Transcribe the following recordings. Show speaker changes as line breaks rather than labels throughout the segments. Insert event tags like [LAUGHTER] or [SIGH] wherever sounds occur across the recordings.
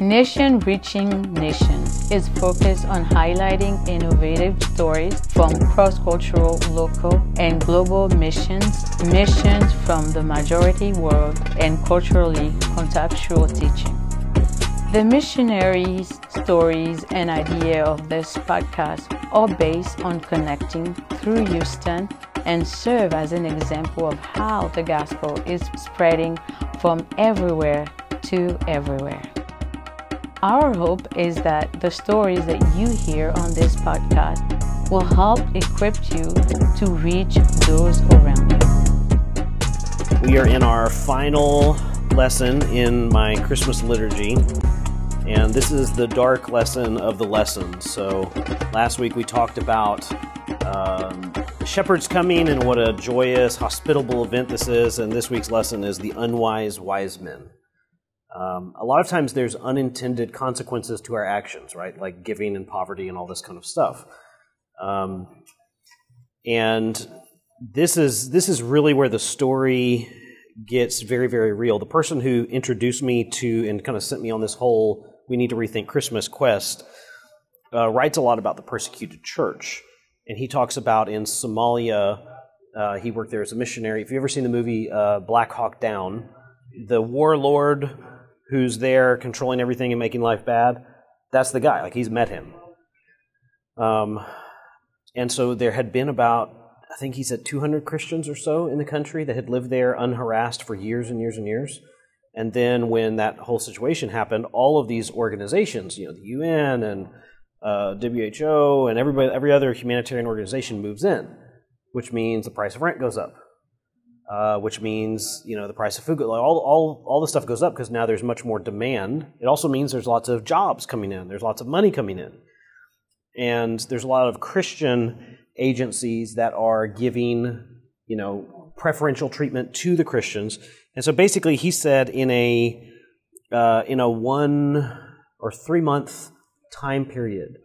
Nation Reaching Nation is focused on highlighting innovative stories from cross cultural, local, and global missions, missions from the majority world, and culturally contextual teaching. The missionaries' stories and idea of this podcast are based on connecting through Houston and serve as an example of how the gospel is spreading from everywhere to everywhere. Our hope is that the stories that you hear on this podcast will help equip you to reach those around you.
We are in our final lesson in my Christmas liturgy, and this is the dark lesson of the lessons. So, last week we talked about um, the shepherds coming and what a joyous, hospitable event this is, and this week's lesson is the unwise wise men. Um, a lot of times there's unintended consequences to our actions, right? Like giving and poverty and all this kind of stuff. Um, and this is this is really where the story gets very very real. The person who introduced me to and kind of sent me on this whole we need to rethink Christmas quest uh, writes a lot about the persecuted church, and he talks about in Somalia. Uh, he worked there as a missionary. If you've ever seen the movie uh, Black Hawk Down, the warlord who's there controlling everything and making life bad, that's the guy. Like he's met him. Um, and so there had been about, I think he said 200 Christians or so in the country that had lived there unharassed for years and years and years. And then when that whole situation happened, all of these organizations, you know, the UN and uh, WHO and everybody, every other humanitarian organization moves in, which means the price of rent goes up uh, which means you know the price of food, all all all the stuff goes up because now there's much more demand. It also means there's lots of jobs coming in, there's lots of money coming in, and there's a lot of Christian agencies that are giving you know preferential treatment to the Christians. And so basically, he said in a uh, in a one or three month time period,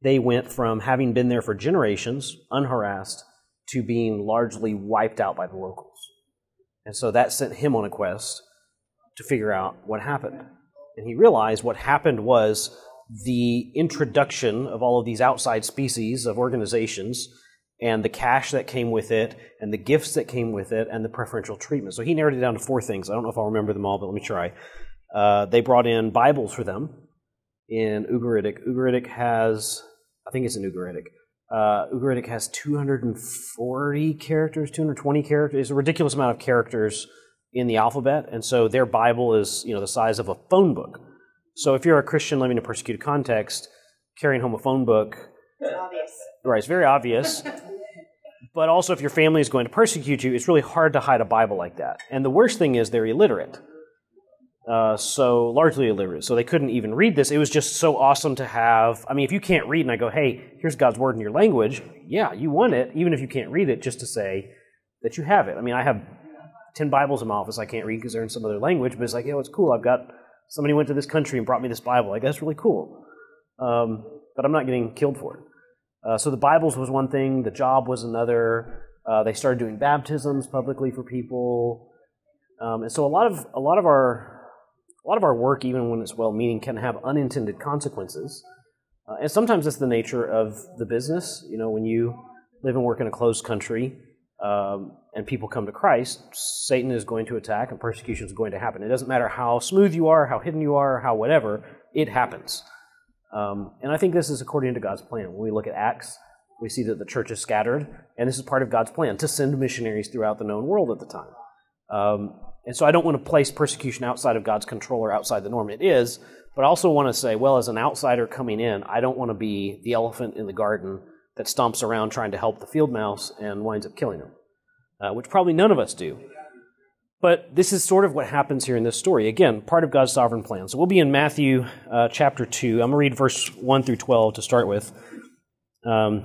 they went from having been there for generations, unharassed, to being largely wiped out by the locals. And so that sent him on a quest to figure out what happened. And he realized what happened was the introduction of all of these outside species of organizations and the cash that came with it and the gifts that came with it and the preferential treatment. So he narrowed it down to four things. I don't know if I'll remember them all, but let me try. Uh, they brought in Bibles for them in Ugaritic. Ugaritic has, I think it's in Ugaritic, uh, Ugaritic has 240 characters, 220 characters. It's a ridiculous amount of characters in the alphabet, and so their Bible is you know the size of a phone book. So if you're a Christian living in a persecuted context, carrying home a phone book,
obvious.
right? It's very obvious. [LAUGHS] but also, if your family is going to persecute you, it's really hard to hide a Bible like that. And the worst thing is they're illiterate. Uh, so largely illiterate. So they couldn't even read this. It was just so awesome to have. I mean, if you can't read and I go, hey, here's God's word in your language, yeah, you want it, even if you can't read it, just to say that you have it. I mean, I have 10 Bibles in my office I can't read because they're in some other language, but it's like, yeah, it's cool. I've got somebody went to this country and brought me this Bible. Like, that's really cool. Um, but I'm not getting killed for it. Uh, so the Bibles was one thing, the job was another. Uh, they started doing baptisms publicly for people. Um, and so a lot of a lot of our a lot of our work, even when it's well meaning, can have unintended consequences. Uh, and sometimes it's the nature of the business. You know, when you live and work in a closed country um, and people come to Christ, Satan is going to attack and persecution is going to happen. It doesn't matter how smooth you are, how hidden you are, how whatever, it happens. Um, and I think this is according to God's plan. When we look at Acts, we see that the church is scattered, and this is part of God's plan to send missionaries throughout the known world at the time. Um, and so I don't want to place persecution outside of God's control or outside the norm. It is, but I also want to say, well, as an outsider coming in, I don't want to be the elephant in the garden that stomps around trying to help the field mouse and winds up killing him, uh, which probably none of us do. But this is sort of what happens here in this story. Again, part of God's sovereign plan. So we'll be in Matthew uh, chapter 2. I'm going to read verse 1 through 12 to start with. Um,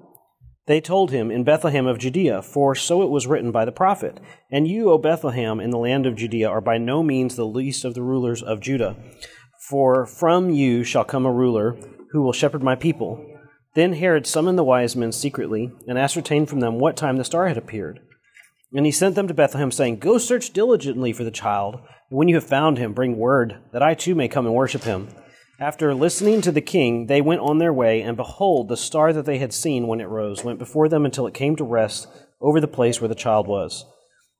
They told him, In Bethlehem of Judea, for so it was written by the prophet. And you, O Bethlehem, in the land of Judea, are by no means the least of the rulers of Judah. For from you shall come a ruler who will shepherd my people. Then Herod summoned the wise men secretly, and ascertained from them what time the star had appeared. And he sent them to Bethlehem, saying, Go search diligently for the child, and when you have found him, bring word, that I too may come and worship him. After listening to the king, they went on their way, and behold, the star that they had seen when it rose went before them until it came to rest over the place where the child was.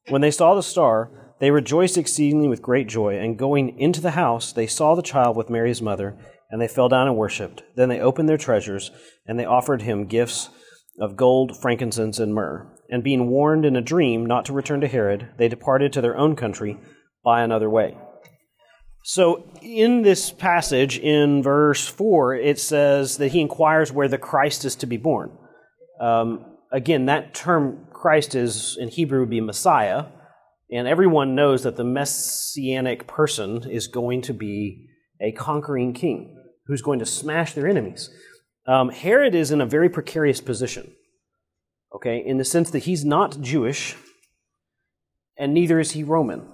When they saw the star, they rejoiced exceedingly with great joy, and going into the house, they saw the child with Mary's mother, and they fell down and worshipped. Then they opened their treasures, and they offered him gifts of gold, frankincense, and myrrh. And being warned in a dream not to return to Herod, they departed to their own country by another way. So, in this passage, in verse 4, it says that he inquires where the Christ is to be born. Um, again, that term Christ is in Hebrew would be Messiah, and everyone knows that the messianic person is going to be a conquering king who's going to smash their enemies. Um, Herod is in a very precarious position okay, in the sense that he's not Jewish, and neither is he Roman.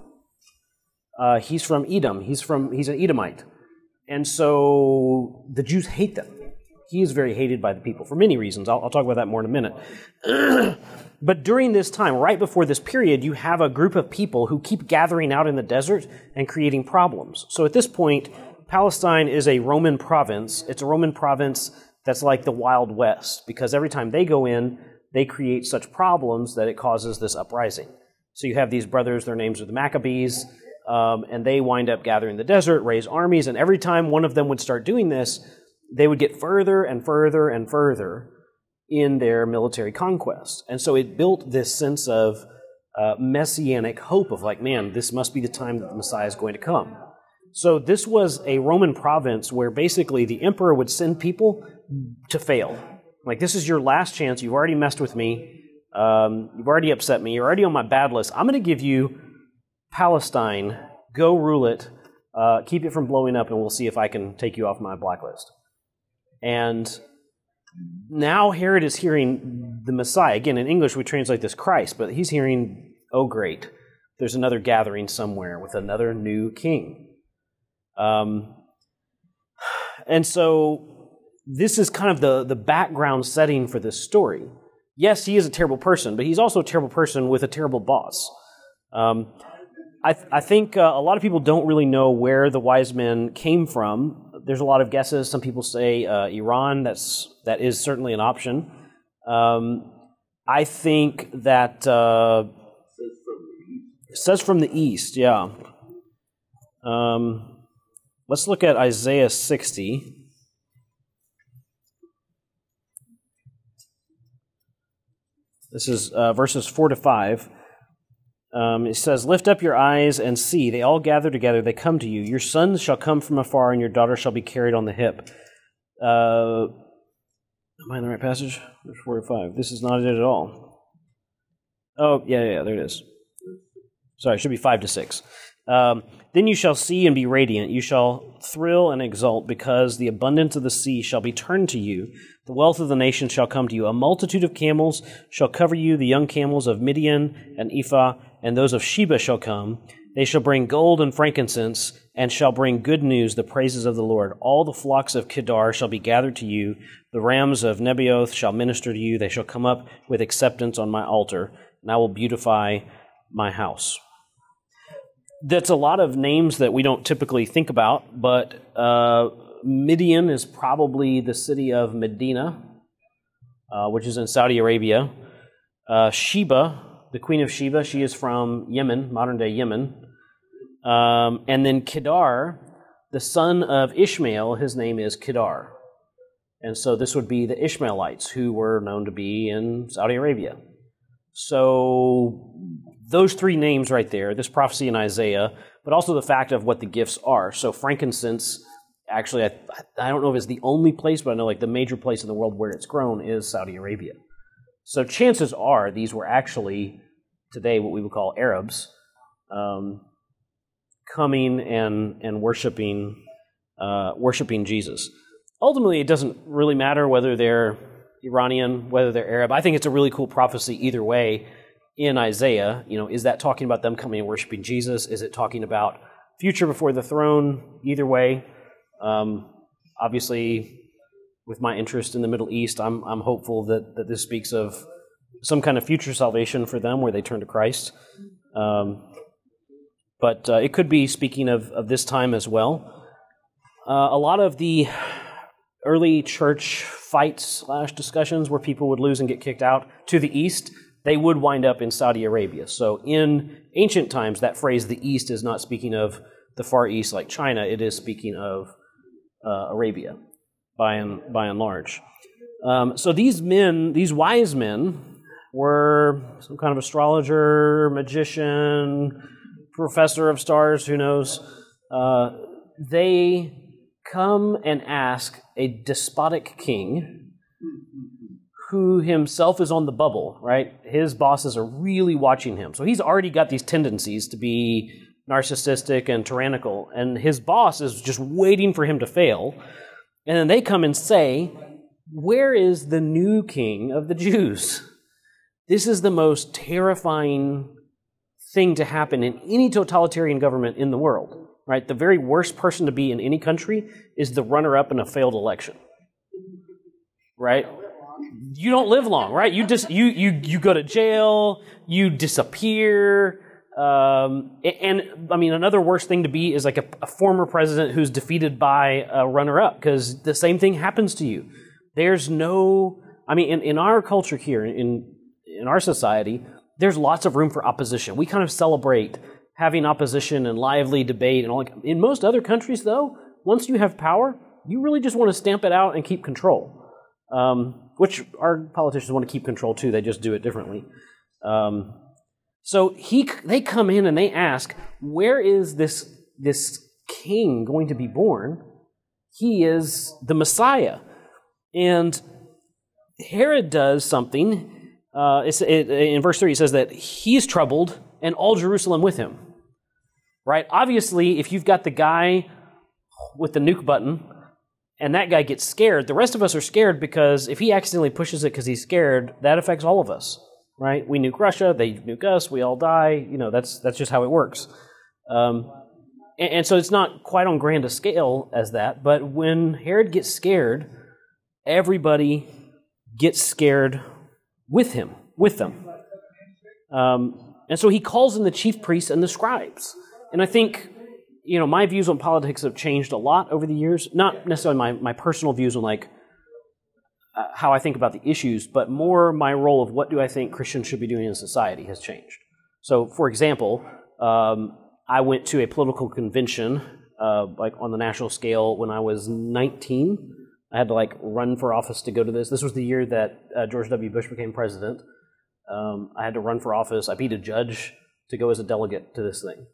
Uh, he's from Edom. He's from he's an Edomite, and so the Jews hate them. He is very hated by the people for many reasons. I'll, I'll talk about that more in a minute. [CLEARS THROAT] but during this time, right before this period, you have a group of people who keep gathering out in the desert and creating problems. So at this point, Palestine is a Roman province. It's a Roman province that's like the Wild West because every time they go in, they create such problems that it causes this uprising. So you have these brothers, their names are the Maccabees, um, and they wind up gathering the desert, raise armies, and every time one of them would start doing this, they would get further and further and further in their military conquest. And so it built this sense of uh, messianic hope of like, man, this must be the time that the Messiah is going to come. So this was a Roman province where basically the emperor would send people to fail like, this is your last chance. You've already messed with me. Um, you've already upset me. You're already on my bad list. I'm going to give you Palestine. Go rule it. Uh, keep it from blowing up, and we'll see if I can take you off my blacklist. And now Herod is hearing the Messiah. Again, in English, we translate this Christ, but he's hearing, oh, great. There's another gathering somewhere with another new king. Um, and so this is kind of the, the background setting for this story. Yes, he is a terrible person, but he's also a terrible person with a terrible boss. Um, I, th- I, think uh, a lot of people don't really know where the wise men came from. There's a lot of guesses. Some people say uh, Iran. That's that is certainly an option. Um, I think that uh, says from the east. Yeah. Um, let's look at Isaiah 60. This is uh, verses 4 to 5. Um, it says, Lift up your eyes and see. They all gather together. They come to you. Your sons shall come from afar, and your daughters shall be carried on the hip. Uh, am I in the right passage? Verse 4 to 5. This is not it at all. Oh, yeah, yeah, there it is. Sorry, it should be 5 to 6. Um, then you shall see and be radiant. You shall thrill and exult, because the abundance of the sea shall be turned to you. The wealth of the nations shall come to you. A multitude of camels shall cover you. The young camels of Midian and Ephah and those of Sheba shall come. They shall bring gold and frankincense, and shall bring good news, the praises of the Lord. All the flocks of Kedar shall be gathered to you. The rams of Nebaioth shall minister to you. They shall come up with acceptance on my altar, and I will beautify my house that's a lot of names that we don't typically think about, but uh, Midian is probably the city of Medina, uh, which is in Saudi Arabia. Uh, Sheba, the queen of Sheba, she is from Yemen, modern day Yemen. Um, and then Kedar, the son of Ishmael, his name is Kedar. And so this would be the Ishmaelites who were known to be in Saudi Arabia. So those three names right there, this prophecy in Isaiah, but also the fact of what the gifts are. So frankincense, actually, I, I don't know if it's the only place, but I know like the major place in the world where it's grown is Saudi Arabia. So chances are these were actually today what we would call Arabs. Um, coming and, and worshiping, uh, worshiping Jesus. Ultimately, it doesn't really matter whether they're Iranian, whether they're Arab. I think it's a really cool prophecy either way in Isaiah. You know, is that talking about them coming and worshiping Jesus? Is it talking about future before the throne? Either way. Um, obviously, with my interest in the Middle East, I'm, I'm hopeful that, that this speaks of some kind of future salvation for them where they turn to Christ. Um, but uh, it could be speaking of, of this time as well. Uh, a lot of the early church fights slash discussions where people would lose and get kicked out to the east, they would wind up in Saudi Arabia. So in ancient times, that phrase "the east" is not speaking of the far east like China. It is speaking of uh, Arabia, by and by and large. Um, so these men, these wise men, were some kind of astrologer, magician, professor of stars, who knows. Uh, they come and ask a despotic king who himself is on the bubble, right? His bosses are really watching him. So he's already got these tendencies to be narcissistic and tyrannical, and his boss is just waiting for him to fail. And then they come and say, Where is the new king of the Jews? This is the most terrifying thing to happen in any totalitarian government in the world, right? The very worst person to be in any country is the runner up in a failed election, right? You don't live long, right? You just you you you go to jail, you disappear. Um, and I mean, another worst thing to be is like a, a former president who's defeated by a runner up because the same thing happens to you. There's no, I mean, in, in our culture here, in in our society, there's lots of room for opposition. We kind of celebrate having opposition and lively debate and all. In most other countries, though, once you have power, you really just want to stamp it out and keep control. Um, which our politicians want to keep control too. They just do it differently. Um, so he, they come in and they ask, "Where is this this king going to be born? He is the Messiah." And Herod does something uh, it, in verse 3, it says that he's troubled and all Jerusalem with him. Right? Obviously, if you've got the guy with the nuke button and that guy gets scared, the rest of us are scared because if he accidentally pushes it because he's scared, that affects all of us. Right? We nuke Russia, they nuke us, we all die. You know, that's, that's just how it works. Um, and, and so it's not quite on grand a scale as that, but when Herod gets scared, everybody gets scared with him, with them. Um, and so he calls in the chief priests and the scribes. And I think, you know, my views on politics have changed a lot over the years. Not necessarily my, my personal views on like uh, how I think about the issues, but more my role of what do I think Christians should be doing in society has changed. So, for example, um, I went to a political convention, uh, like on the national scale, when I was 19. I had to like run for office to go to this. This was the year that uh, George W. Bush became president. Um, I had to run for office. I beat a judge to go as a delegate to this thing.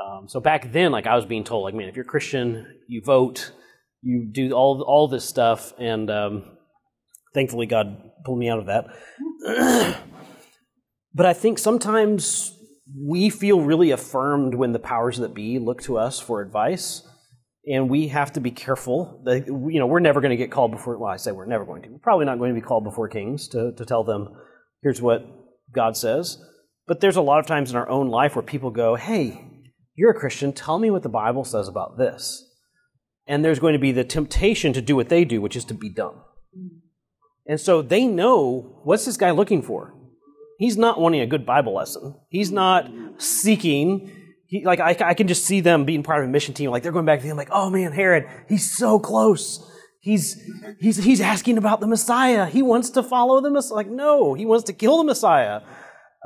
Um, so back then, like I was being told, like, man, if you're Christian, you vote, you do all all this stuff, and um, thankfully God pulled me out of that. [CLEARS THROAT] but I think sometimes we feel really affirmed when the powers that be look to us for advice and we have to be careful. That, you know, we're never going to get called before. Well, I say we're never going to. We're probably not going to be called before kings to, to tell them, here's what God says. But there's a lot of times in our own life where people go, hey, you're a Christian. Tell me what the Bible says about this. And there's going to be the temptation to do what they do, which is to be dumb. And so they know what's this guy looking for? He's not wanting a good Bible lesson. He's not seeking he, like I, I can just see them being part of a mission team. Like they're going back to him, like, oh man, Herod, he's so close. He's he's he's asking about the Messiah. He wants to follow the Messiah. Like no, he wants to kill the Messiah.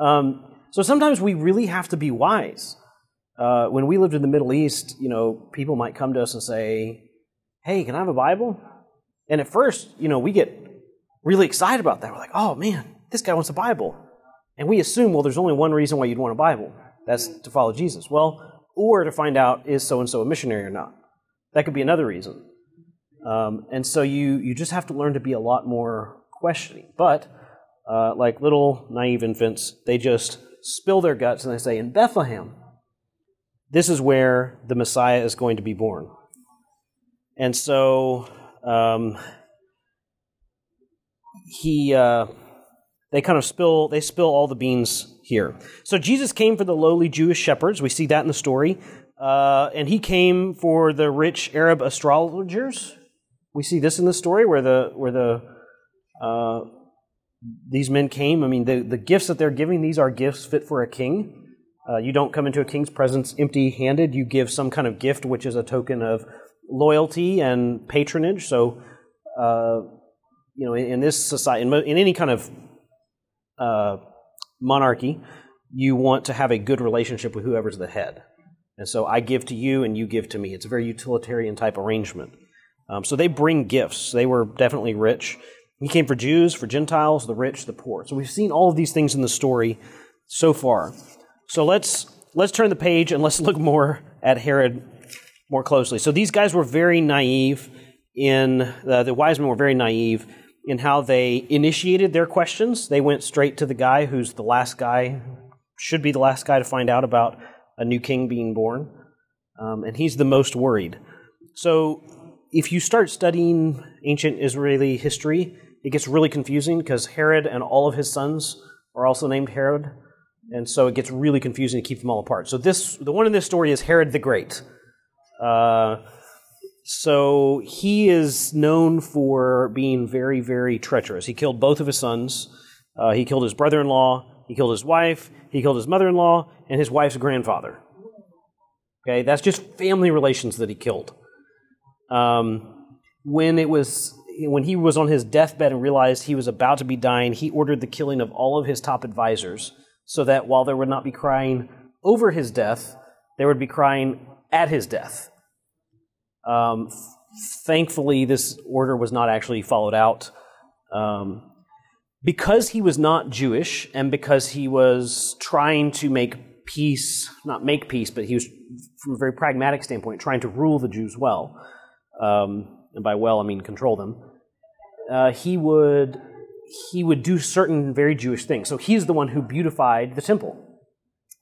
Um, so sometimes we really have to be wise. Uh, when we lived in the Middle East, you know, people might come to us and say, "Hey, can I have a Bible?" And at first, you know, we get really excited about that. We're like, "Oh man, this guy wants a Bible," and we assume, well, there's only one reason why you'd want a Bible that's to follow Jesus. Well, or to find out is so and so a missionary or not. That could be another reason. Um, and so you you just have to learn to be a lot more questioning. But uh, like little naive infants, they just spill their guts and they say, "In Bethlehem, this is where the Messiah is going to be born. And so um, he, uh, they kind of spill, they spill all the beans here. So Jesus came for the lowly Jewish shepherds. We see that in the story. Uh, and he came for the rich Arab astrologers. We see this in the story where the where the uh, these men came. I mean, the, the gifts that they're giving these are gifts fit for a king. Uh, you don't come into a king's presence empty-handed. You give some kind of gift, which is a token of loyalty and patronage. So, uh, you know, in, in, this society, in, in any kind of uh, monarchy, you want to have a good relationship with whoever's the head. And so I give to you and you give to me. It's a very utilitarian type arrangement. Um, so they bring gifts. They were definitely rich. He came for Jews, for Gentiles, the rich, the poor. So we've seen all of these things in the story so far. So let's let's turn the page and let's [LAUGHS] look more at Herod more closely. So these guys were very naive in uh, the wise men were very naive in how they initiated their questions. They went straight to the guy who's the last guy, should be the last guy to find out about a new king being born, um, and he's the most worried. So, if you start studying ancient Israeli history, it gets really confusing because Herod and all of his sons are also named Herod, and so it gets really confusing to keep them all apart. So, this the one in this story is Herod the Great. Uh, so he is known for being very, very treacherous. He killed both of his sons. Uh, he killed his brother-in-law. He killed his wife. He killed his mother-in-law and his wife's grandfather. Okay, that's just family relations that he killed. Um, when it was when he was on his deathbed and realized he was about to be dying, he ordered the killing of all of his top advisors, so that while there would not be crying over his death, there would be crying at his death. Um, thankfully, this order was not actually followed out. Um, because he was not Jewish and because he was trying to make peace, not make peace, but he was, from a very pragmatic standpoint, trying to rule the Jews well, um, and by well I mean control them, uh, he would he would do certain very Jewish things. So he's the one who beautified the temple.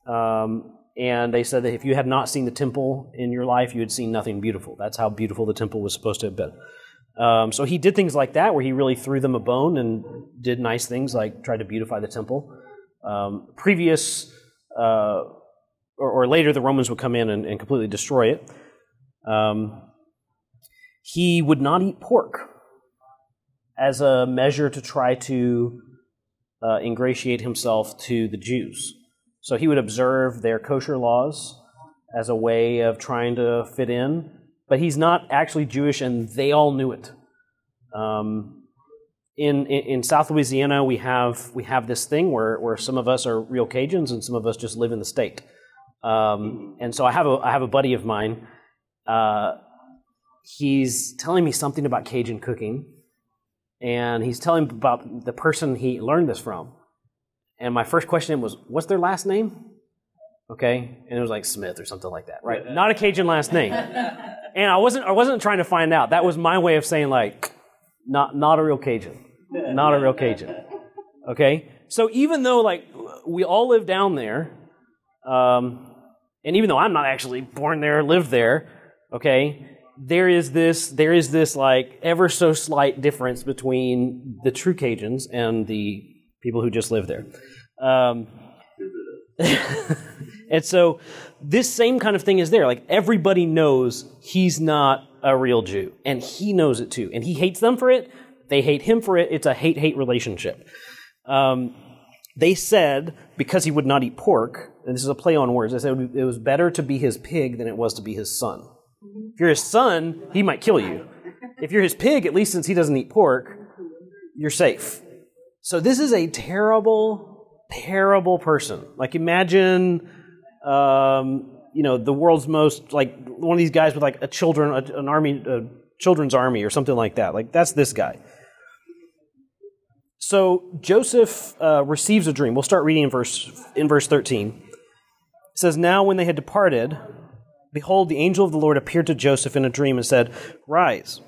Um, and they said that if you had not seen the temple in your life, you had seen nothing beautiful. That's how beautiful the temple was supposed to have been. Um, so he did things like that, where he really threw them a bone and did nice things like tried to beautify the temple. Um, previous, uh, or, or, later, the Romans would come in and, and completely destroy it. Um, he would not eat pork as a measure to try to uh, ingratiate himself to the Jews. So he would observe their kosher laws as a way of trying to fit in, but he's not actually Jewish, and they all knew it. Um, in, in, in South Louisiana, we have we have this thing where, where some of us are real Cajuns and some of us just live in the state. Um, and so I have a I have a buddy of mine. Uh, he's telling me something about Cajun cooking, and he's telling about the person he learned this from. And my first question was, what's their last name? Okay, and it was like Smith or something like that, right? Not a Cajun last name. [LAUGHS] and I wasn't I wasn't trying to find out. That was my way of saying like, not not a real Cajun, not a real Cajun. Okay, so even though like we all live down there, um, and even though I'm not actually born there, or lived there, okay, there is this there is this like ever so slight difference between the true Cajuns and the people who just live there. Um, [LAUGHS] and so this same kind of thing is there. Like everybody knows he's not a real Jew, and he knows it too, and he hates them for it. They hate him for it. It's a hate hate relationship. Um, they said because he would not eat pork, and this is a play on words. They said it was better to be his pig than it was to be his son. If you're his son, he might kill you. If you're his pig, at least since he doesn't eat pork, you're safe. So this is a terrible, terrible person. Like imagine, um, you know, the world's most like one of these guys with like a children, an army, a children's army or something like that. Like that's this guy. So Joseph uh, receives a dream. We'll start reading in verse in verse thirteen. It says, "Now when they had departed, behold, the angel of the Lord appeared to Joseph in a dream and said, Rise."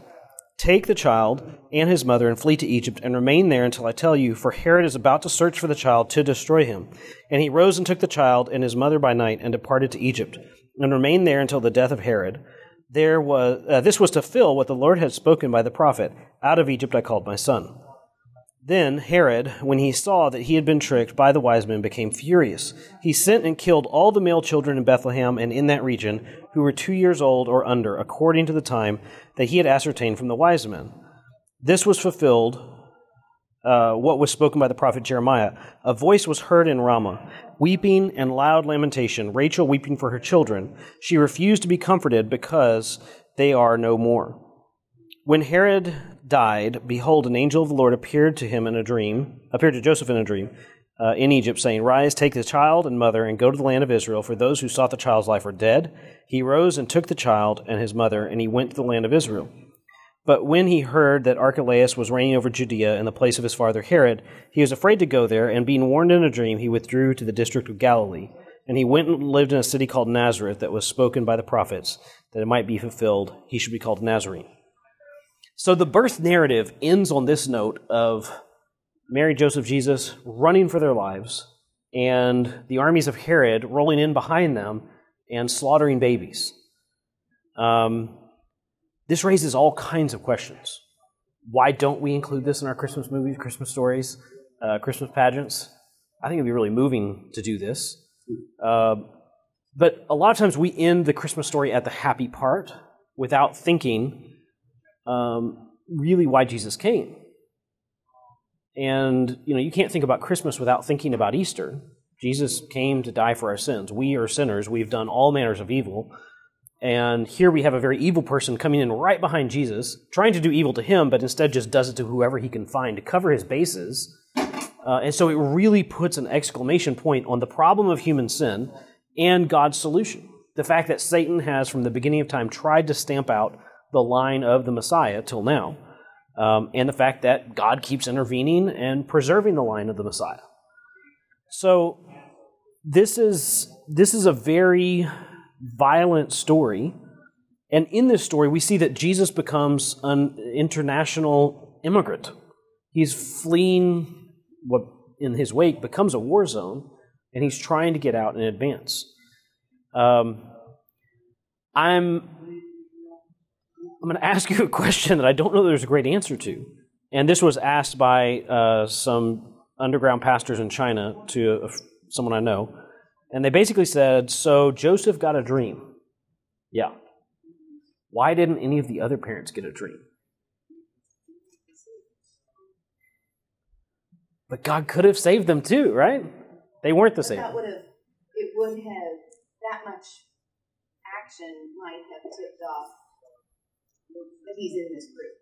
Take the child and his mother and flee to Egypt and remain there until I tell you, for Herod is about to search for the child to destroy him. And he rose and took the child and his mother by night and departed to Egypt and remained there until the death of Herod. There was uh, this was to fill what the Lord had spoken by the prophet, "Out of Egypt I called my son." Then Herod, when he saw that he had been tricked by the wise men, became furious. He sent and killed all the male children in Bethlehem and in that region who were two years old or under, according to the time that he had ascertained from the wise men. This was fulfilled, uh, what was spoken by the prophet Jeremiah. A voice was heard in Ramah, weeping and loud lamentation, Rachel weeping for her children. She refused to be comforted because they are no more. When Herod died, behold, an angel of the Lord appeared to him in a dream, appeared to Joseph in a dream uh, in Egypt, saying, Rise, take the child and mother, and go to the land of Israel, for those who sought the child's life are dead. He rose and took the child and his mother, and he went to the land of Israel. But when he heard that Archelaus was reigning over Judea in the place of his father Herod, he was afraid to go there, and being warned in a dream, he withdrew to the district of Galilee. And he went and lived in a city called Nazareth that was spoken by the prophets, that it might be fulfilled, he should be called Nazarene. So the birth narrative ends on this note of Mary, Joseph, Jesus running for their lives, and the armies of Herod rolling in behind them and slaughtering babies. Um, this raises all kinds of questions. Why don't we include this in our Christmas movies, Christmas stories, uh, Christmas pageants? I think it'd be really moving to do this. Uh, but a lot of times we end the Christmas story at the happy part without thinking um, really why Jesus came. And you know, you can't think about Christmas without thinking about Easter. Jesus came to die for our sins. We are sinners. We've done all manners of evil. And here we have a very evil person coming in right behind Jesus, trying to do evil to him, but instead just does it to whoever he can find to cover his bases. Uh, and so it really puts an exclamation point on the problem of human sin and God's solution. The fact that Satan has, from the beginning of time, tried to stamp out the line of the Messiah till now, um, and the fact that God keeps intervening and preserving the line of the Messiah. So this is this is a very violent story, and in this story we see that Jesus becomes an international immigrant. He's fleeing what in his wake becomes a war zone, and he's trying to get out in advance. Um, I'm I'm going [LAUGHS] to ask you a question that I don't know there's a great answer to. And this was asked by uh, some underground pastors in China to someone I know. And they basically said, So Joseph got a dream. Yeah. Why didn't any of the other parents get a dream? But God could have saved them too, right? They weren't the same.
That would have, it would have, that much action might have tipped off that he's in this group.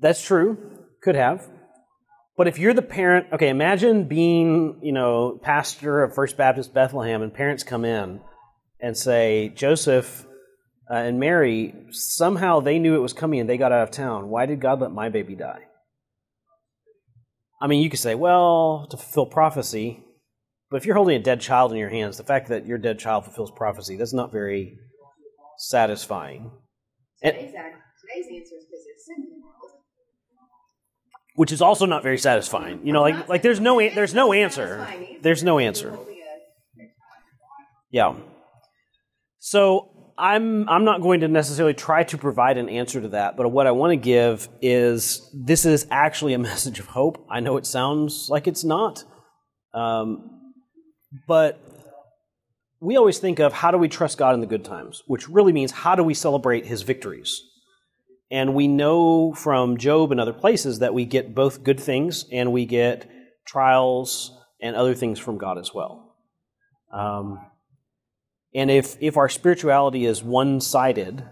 That's true. Could have. But if you're the parent, okay, imagine being, you know, pastor of First Baptist Bethlehem and parents come in and say, Joseph uh, and Mary, somehow they knew it was coming and they got out of town. Why did God let my baby die? I mean, you could say, well, to fulfill prophecy. But if you're holding a dead child in your hands, the fact that your dead child fulfills prophecy, that's not very satisfying.
Today's, today's answer is because there's sin in the world.
Which is also not very satisfying. You know, like like there's no there's no answer. There's no answer. Yeah. So I'm I'm not going to necessarily try to provide an answer to that, but what I want to give is this is actually a [LAUGHS] message of hope. I know it sounds like it's not, um, but we always think of how do we trust God in the good times, which really means how do we celebrate his victories. And we know from Job and other places that we get both good things and we get trials and other things from God as well. Um, and if, if our spirituality is one sided,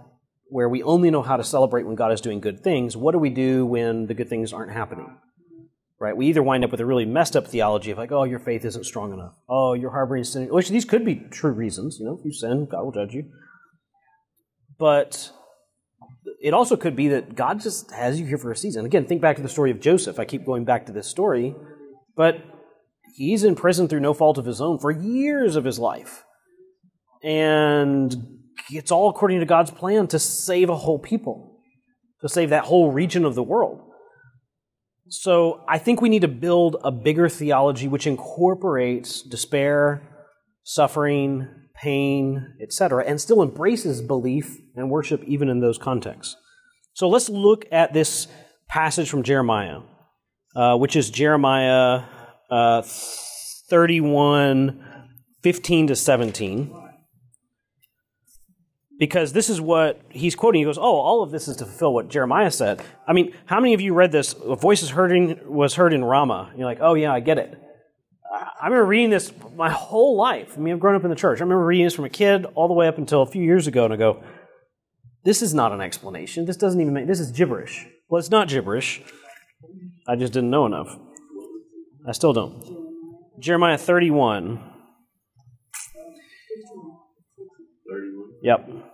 where we only know how to celebrate when God is doing good things, what do we do when the good things aren't happening? Right? We either wind up with a really messed up theology of like, oh, your faith isn't strong enough. Oh, you're harboring sin. Which these could be true reasons. You know, if you sin, God will judge you. But it also could be that God just has you here for a season. Again, think back to the story of Joseph. I keep going back to this story, but he's in prison through no fault of his own for years of his life. And it's all according to God's plan to save a whole people, to save that whole region of the world. So I think we need to build a bigger theology which incorporates despair, suffering, pain, etc., and still embraces belief and worship even in those contexts. So let's look at this passage from Jeremiah, uh, which is Jeremiah uh, 31 15 to 17 because this is what he's quoting. He goes, "Oh, all of this is to fulfill what Jeremiah said." I mean, how many of you read this? A voice is heard was heard in Ramah. You're like, "Oh yeah, I get it." I remember reading this my whole life. I mean, I've grown up in the church. I remember reading this from a kid all the way up until a few years ago, and I go, "This is not an explanation. This doesn't even make. This is gibberish." Well, it's not gibberish. I just didn't know enough. I still don't. Jeremiah 31. 31. Yep.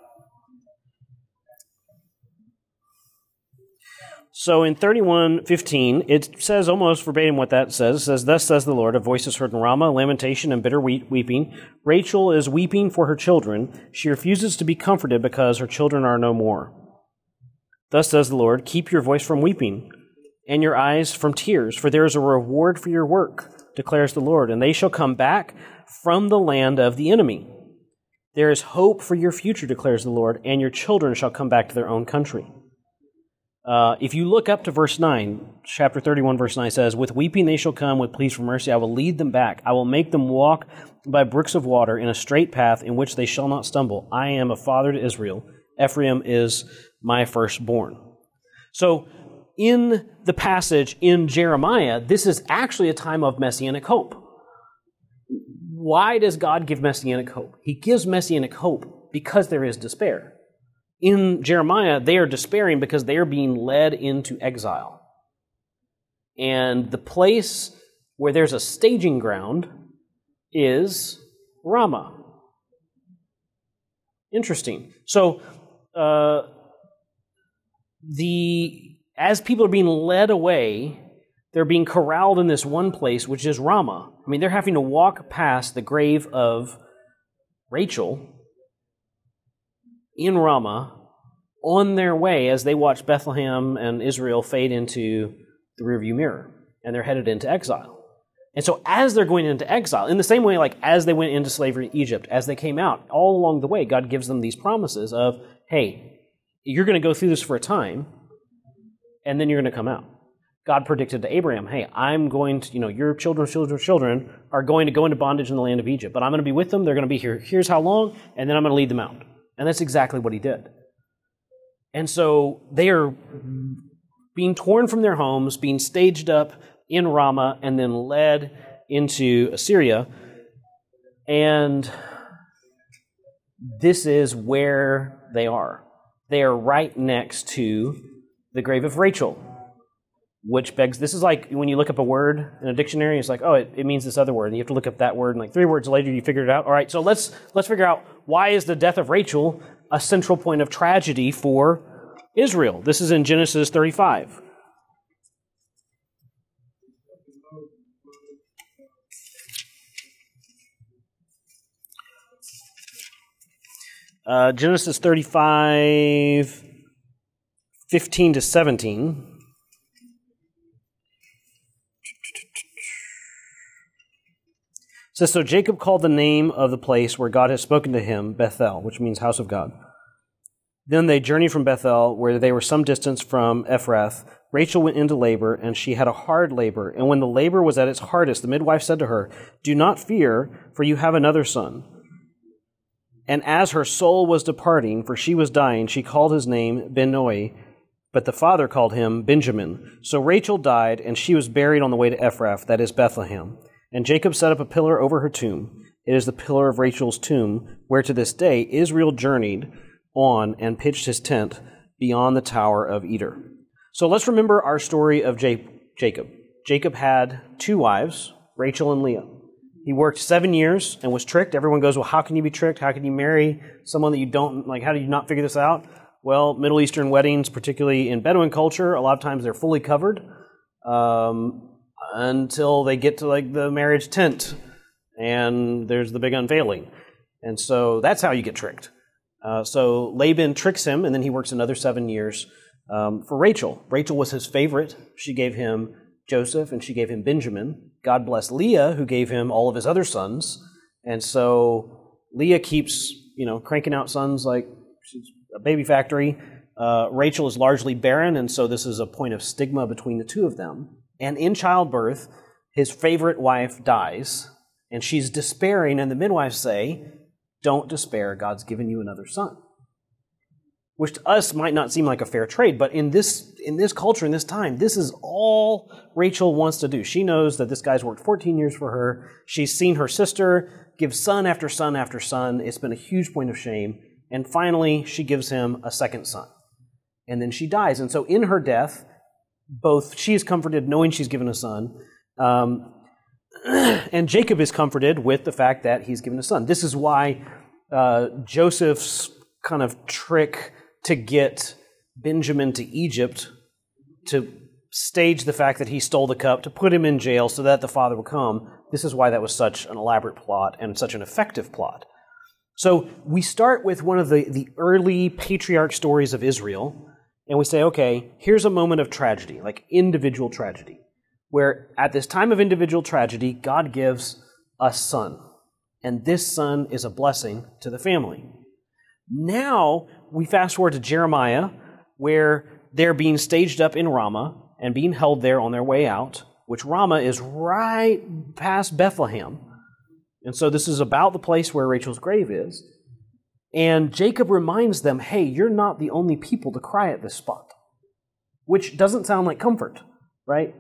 So in 31:15, it says almost verbatim what that says. It says, Thus says the Lord, a voice is heard in Ramah, lamentation and bitter weeping. Rachel is weeping for her children. She refuses to be comforted because her children are no more. Thus says the Lord, Keep your voice from weeping and your eyes from tears, for there is a reward for your work, declares the Lord, and they shall come back from the land of the enemy. There is hope for your future, declares the Lord, and your children shall come back to their own country. Uh, if you look up to verse 9, chapter 31, verse 9 says, With weeping they shall come, with pleas for mercy. I will lead them back. I will make them walk by brooks of water in a straight path in which they shall not stumble. I am a father to Israel. Ephraim is my firstborn. So, in the passage in Jeremiah, this is actually a time of messianic hope. Why does God give messianic hope? He gives messianic hope because there is despair in Jeremiah, they are despairing because they are being led into exile. And the place where there's a staging ground is Ramah. Interesting. So, uh, the as people are being led away, they're being corralled in this one place, which is Ramah. I mean, they're having to walk past the grave of Rachel, in Ramah on their way as they watch Bethlehem and Israel fade into the rearview mirror, and they're headed into exile. And so, as they're going into exile, in the same way, like as they went into slavery in Egypt, as they came out, all along the way, God gives them these promises of, hey, you're going to go through this for a time, and then you're going to come out. God predicted to Abraham, hey, I'm going to, you know, your children, children, children are going to go into bondage in the land of Egypt, but I'm going to be with them. They're going to be here. Here's how long, and then I'm going to lead them out. And that's exactly what he did. And so they are being torn from their homes, being staged up in Ramah, and then led into Assyria. And this is where they are. They are right next to the grave of Rachel, which begs this is like when you look up a word in a dictionary, it's like, oh, it, it means this other word. And you have to look up that word, and like three words later, you figure it out. All right, so let's let's figure out why is the death of Rachel a central point of tragedy for Israel? This is in Genesis 35. Uh, Genesis 35, 15 to 17. Says, So Jacob called the name of the place where God had spoken to him Bethel, which means house of God. Then they journeyed from Bethel, where they were some distance from Ephrath. Rachel went into labor, and she had a hard labor. And when the labor was at its hardest, the midwife said to her, Do not fear, for you have another son. And as her soul was departing, for she was dying, she called his name Benoi, but the father called him Benjamin. So Rachel died, and she was buried on the way to Ephrath, that is Bethlehem. And Jacob set up a pillar over her tomb. It is the pillar of Rachel's tomb, where to this day Israel journeyed on and pitched his tent beyond the tower of Eder. So let's remember our story of Jacob. Jacob had two wives, Rachel and Leah. He worked seven years and was tricked. Everyone goes, Well, how can you be tricked? How can you marry someone that you don't like? How do you not figure this out? Well, Middle Eastern weddings, particularly in Bedouin culture, a lot of times they're fully covered. Um, until they get to like the marriage tent and there's the big unveiling. And so that's how you get tricked. Uh, so Laban tricks him, and then he works another seven years um, for Rachel. Rachel was his favorite. She gave him Joseph and she gave him Benjamin. God bless Leah, who gave him all of his other sons. And so Leah keeps, you know, cranking out sons like she's a baby factory. Uh, Rachel is largely barren, and so this is a point of stigma between the two of them. And in childbirth, his favorite wife dies, and she's despairing, and the midwives say, Don't despair, God's given you another son which to us might not seem like a fair trade, but in this in this culture, in this time, this is all Rachel wants to do. She knows that this guy's worked 14 years for her. She's seen her sister give son after son after son. It's been a huge point of shame. And finally, she gives him a second son. And then she dies. And so in her death, both she is comforted knowing she's given a son, um, [CLEARS THROAT] and Jacob is comforted with the fact that he's given a son. This is why uh, Joseph's kind of trick to get Benjamin to Egypt to stage the fact that he stole the cup, to put him in jail so that the father would come. This is why that was such an elaborate plot and such an effective plot. So we start with one of the, the early patriarch stories of Israel, and we say, okay, here's a moment of tragedy, like individual tragedy, where at this time of individual tragedy, God gives a son. And this son is a blessing to the family. Now we fast forward to Jeremiah, where they're being staged up in Ramah and being held there on their way out, which Ramah is right past Bethlehem. And so this is about the place where Rachel's grave is. And Jacob reminds them, hey, you're not the only people to cry at this spot, which doesn't sound like comfort, right?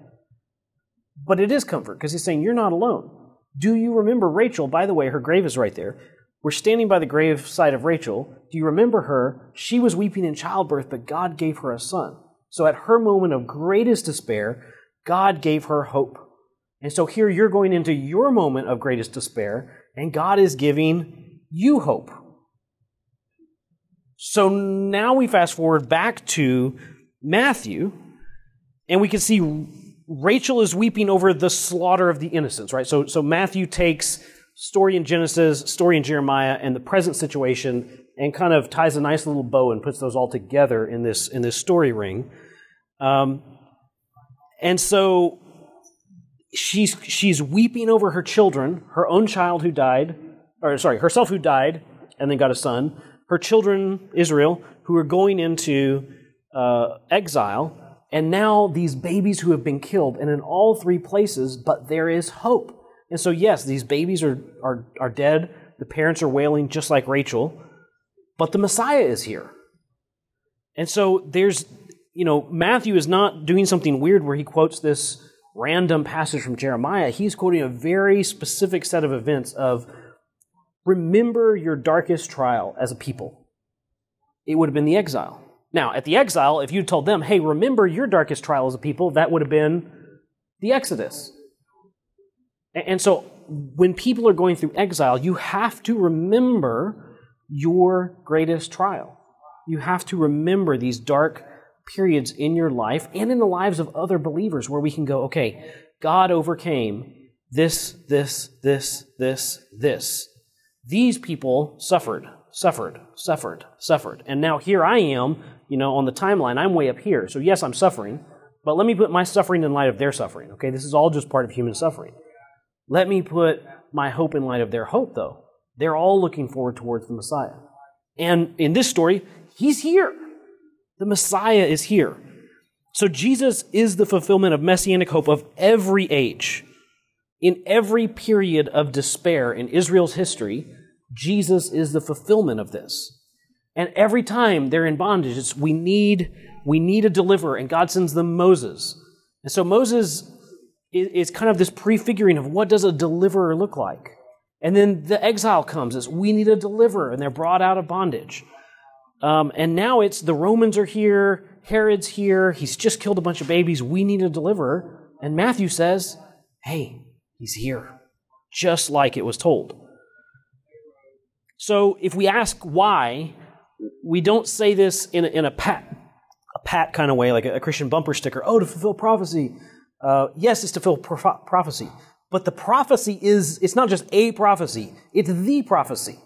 But it is comfort because he's saying, you're not alone. Do you remember Rachel? By the way, her grave is right there. We're standing by the grave side of Rachel. Do you remember her? She was weeping in childbirth, but God gave her a son. So at her moment of greatest despair, God gave her hope. And so here you're going into your moment of greatest despair, and God is giving you hope. So now we fast forward back to Matthew, and we can see Rachel is weeping over the slaughter of the innocents, right? So, so Matthew takes story in Genesis, story in Jeremiah, and the present situation, and kind of ties a nice little bow and puts those all together in this in this story ring. Um, and so she's she's weeping over her children, her own child who died, or sorry, herself who died and then got a son, her children Israel who are going into uh, exile, and now these babies who have been killed, and in all three places, but there is hope. And so, yes, these babies are, are, are dead. The parents are wailing just like Rachel. But the Messiah is here. And so there's, you know, Matthew is not doing something weird where he quotes this random passage from Jeremiah. He's quoting a very specific set of events of remember your darkest trial as a people. It would have been the exile. Now, at the exile, if you told them, hey, remember your darkest trial as a people, that would have been the Exodus. And so when people are going through exile, you have to remember your greatest trial. You have to remember these dark periods in your life and in the lives of other believers where we can go, okay, God overcame this, this, this, this, this. These people suffered, suffered, suffered, suffered. And now here I am, you know, on the timeline, I'm way up here. So yes, I'm suffering, but let me put my suffering in light of their suffering, okay? This is all just part of human suffering. Let me put my hope in light of their hope, though. They're all looking forward towards the Messiah. And in this story, he's here. The Messiah is here. So Jesus is the fulfillment of messianic hope of every age. In every period of despair in Israel's history, Jesus is the fulfillment of this. And every time they're in bondage, it's we need we need a deliverer, and God sends them Moses. And so Moses is kind of this prefiguring of what does a deliverer look like. And then the exile comes as we need a deliverer, and they're brought out of bondage. Um, and now it's the Romans are here, Herod's here, he's just killed a bunch of babies, we need a deliverer. And Matthew says, hey, he's here, just like it was told. So if we ask why, we don't say this in a, in a pat, a pat kind of way, like a, a Christian bumper sticker. Oh, to fulfill prophecy. Uh, yes, it's to fulfill prophecy, but the prophecy is, it's not just a prophecy, it's the prophecy.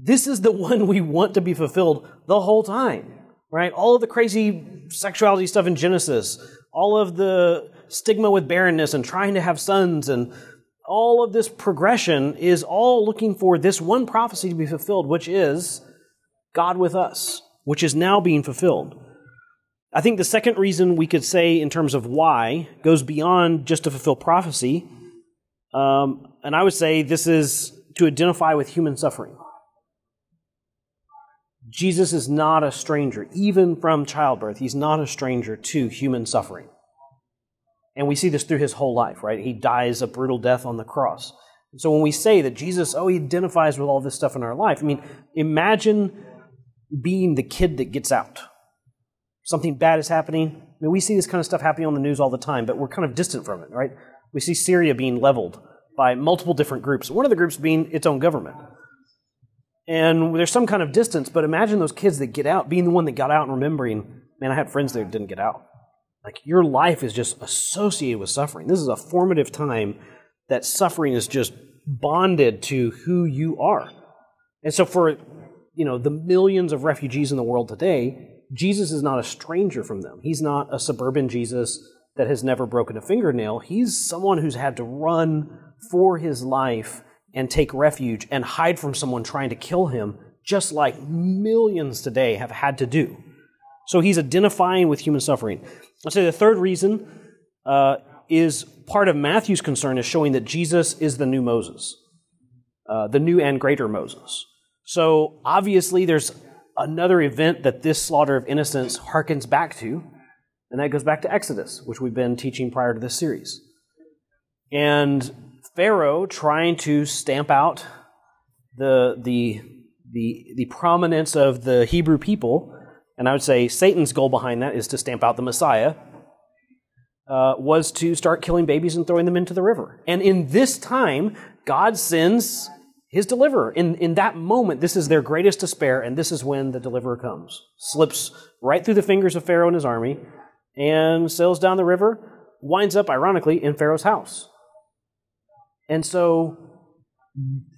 This is the [LAUGHS] one we want to be fulfilled the whole time, right? All of the crazy sexuality stuff in Genesis, all of the stigma with barrenness and trying to have sons, and all of this progression is all looking for this one prophecy to be fulfilled, which is God with us, which is now being fulfilled. I think the second reason we could say, in terms of why, goes beyond just to fulfill prophecy. Um, and I would say this is to identify with human suffering. Jesus is not a stranger, even from childbirth, he's not a stranger to human suffering. And we see this through his whole life, right? He dies a brutal death on the cross. So when we say that Jesus, oh, he identifies with all this stuff in our life, I mean, imagine being the kid that gets out. Something bad is happening. I mean, we see this kind of stuff happening on the news all the time, but we're kind of distant from it, right? We see Syria being leveled by multiple different groups, one of the groups being its own government. And there's some kind of distance, but imagine those kids that get out, being the one that got out and remembering, man, I had friends that didn't get out. Like your life is just associated with suffering. This is a formative time that suffering is just bonded to who you are. And so for you know the millions of refugees in the world today, Jesus is not a stranger from them. He's not a suburban Jesus that has never broken a fingernail. He's someone who's had to run for his life and take refuge and hide from someone trying to kill him, just like millions today have had to do. So he's identifying with human suffering. I'll say the third reason uh, is part of Matthew's concern is showing that Jesus is the new Moses, uh, the new and greater Moses. So obviously, there's another event that this slaughter of innocents harkens back to, and that goes back to Exodus, which we've been teaching prior to this series. And Pharaoh trying to stamp out the, the, the, the prominence of the Hebrew people and I would say Satan's goal behind that is to stamp out the Messiah, uh, was to start killing babies and throwing them into the river. And in this time, God sends his deliverer. In, in that moment, this is their greatest despair, and this is when the deliverer comes. Slips right through the fingers of Pharaoh and his army, and sails down the river, winds up, ironically, in Pharaoh's house. And so,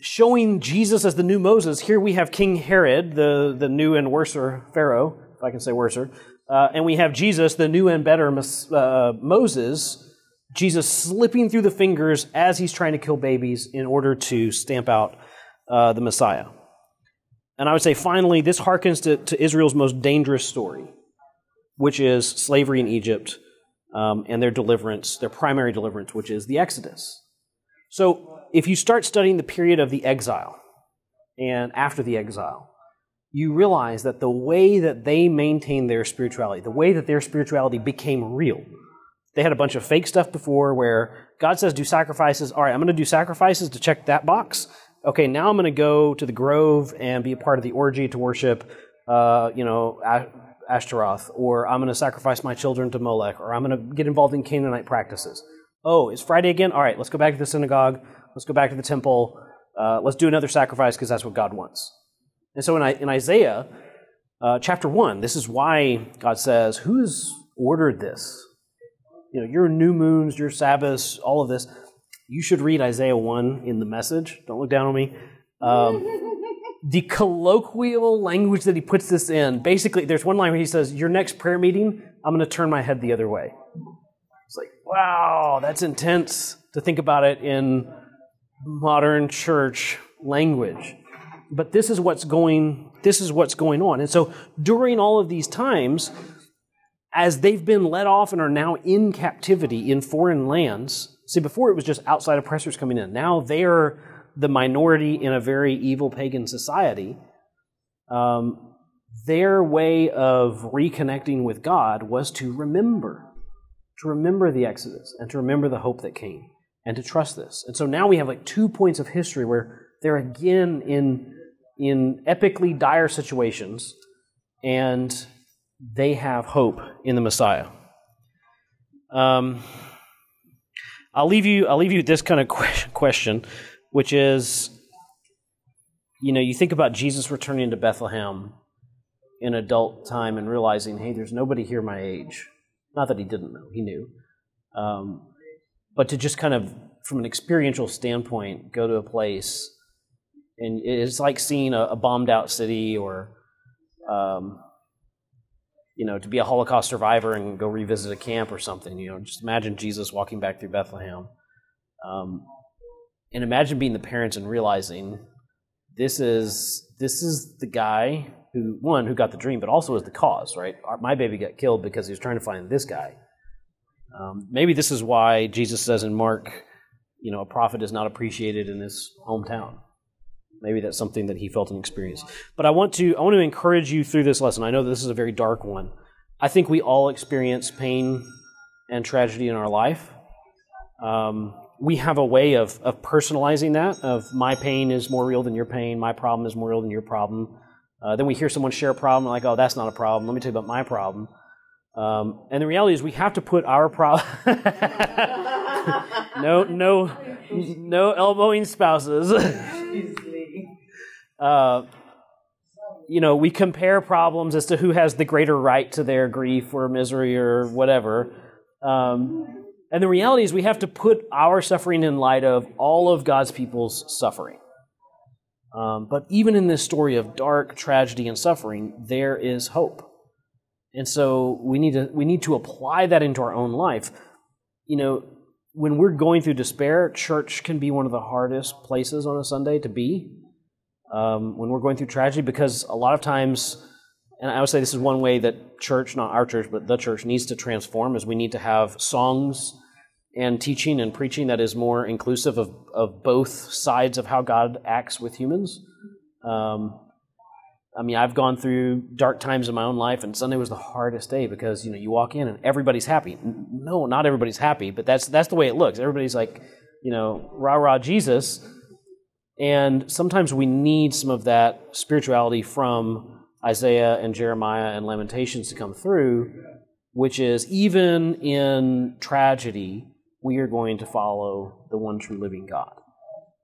showing Jesus as the new Moses, here we have King Herod, the, the new and worser Pharaoh, if I can say worser. Uh, and we have Jesus, the new and better uh, Moses, Jesus slipping through the fingers as he's trying to kill babies in order to stamp out uh, the Messiah. And I would say, finally, this harkens to, to Israel's most dangerous story, which is slavery in Egypt um, and their deliverance, their primary deliverance, which is the Exodus. So, if you start studying the period of the exile and after the exile, you realize that the way that they maintained their spirituality, the way that their spirituality became real, they had a bunch of fake stuff before where God says do sacrifices. All right, I'm going to do sacrifices to check that box. Okay, now I'm going to go to the grove and be a part of the orgy to worship, uh, you know, Ashtaroth, or I'm going to sacrifice my children to Molech, or I'm going to get involved in Canaanite practices. Oh, it's Friday again? All right, let's go back to the synagogue. Let's go back to the temple. Uh, let's do another sacrifice because that's what God wants. And so in, in Isaiah uh, chapter 1, this is why God says, Who has ordered this? You know, your new moons, your Sabbaths, all of this. You should read Isaiah 1 in the message. Don't look down on me. Um, [LAUGHS] the colloquial language that he puts this in, basically, there's one line where he says, Your next prayer meeting, I'm going to turn my head the other way. It's like, wow, that's intense to think about it in modern church language but this is what's going this is what's going on. And so during all of these times, as they've been let off and are now in captivity in foreign lands, see, before it was just outside oppressors coming in. Now they're the minority in a very evil pagan society. Um, their way of reconnecting with God was to remember, to remember the Exodus and to remember the hope that came and to trust this. And so now we have like two points of history where they're again in in epically dire situations, and they have hope in the Messiah. Um, I'll leave you. I'll leave you this kind of question, which is, you know, you think about Jesus returning to Bethlehem in adult time and realizing, hey, there's nobody here my age. Not that he didn't know; he knew. Um, but to just kind of, from an experiential standpoint, go to a place and it's like seeing a, a bombed out city or um, you know to be a holocaust survivor and go revisit a camp or something you know just imagine jesus walking back through bethlehem um, and imagine being the parents and realizing this is this is the guy who one who got the dream, but also is the cause. Right, my baby got killed because he was trying to find this guy. Um, maybe this is why Jesus says in Mark, you know, a prophet is not appreciated in his hometown. Maybe that's something that he felt and experienced. But I want to I want to encourage you through this lesson. I know that this is a very dark one. I think we all experience pain and tragedy in our life. Um, we have a way of, of personalizing that of my pain is more real than your pain my problem is more real than your problem uh, then we hear someone share a problem like oh that's not a problem let me tell you about my problem um, and the reality is we have to put our problem [LAUGHS] no no no elbowing spouses [LAUGHS] uh, you know we compare problems as to who has the greater right to their grief or misery or whatever um, and the reality is, we have to put our suffering in light of all of God's people's suffering. Um, but even in this story of dark tragedy and suffering, there is hope. And so we need to we need to apply that into our own life. You know, when we're going through despair, church can be one of the hardest places on a Sunday to be. Um, when we're going through tragedy, because a lot of times and I would say this is one way that church, not our church, but the church needs to transform is we need to have songs and teaching and preaching that is more inclusive of, of both sides of how God acts with humans. Um, I mean, I've gone through dark times in my own life, and Sunday was the hardest day because you know you walk in and everybody's happy. No, not everybody's happy, but that's that's the way it looks. Everybody's like, you know, rah rah Jesus, and sometimes we need some of that spirituality from Isaiah and Jeremiah and Lamentations to come through, which is even in tragedy, we are going to follow the one true living God.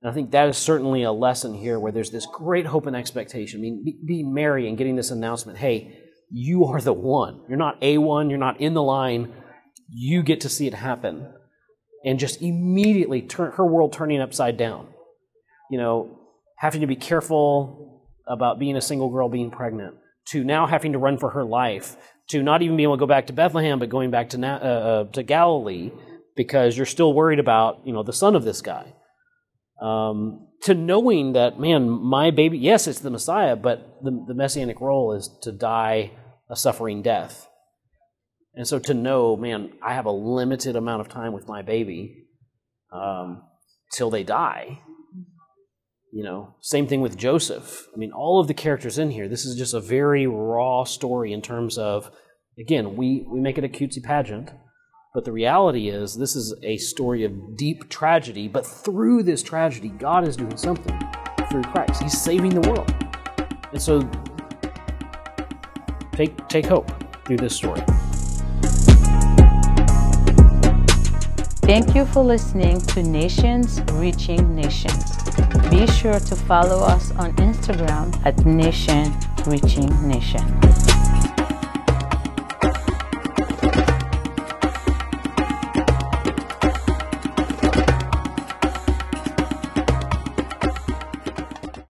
And I think that is certainly a lesson here where there's this great hope and expectation. I mean, being Mary and getting this announcement hey, you are the one. You're not a one, you're not in the line. You get to see it happen. And just immediately turn her world turning upside down. You know, having to be careful about being a single girl being pregnant, to now having to run for her life, to not even being able to go back to Bethlehem, but going back to, uh, uh, to Galilee because you're still worried about you know the son of this guy. Um, to knowing that man, my baby, yes, it's the Messiah, but the, the messianic role is to die a suffering death. And so to know, man, I have a limited amount of time with my baby um, till they die. You know, same thing with Joseph. I mean, all of the characters in here, this is just a very raw story in terms of, again, we, we make it a cutesy pageant, but the reality is this is a story of deep tragedy, but through this tragedy, God is doing something through Christ. He's saving the world. And so take, take hope through this story.
Thank you for listening to Nations Reaching Nations. Be sure to follow us on Instagram at Nation Reaching Nation.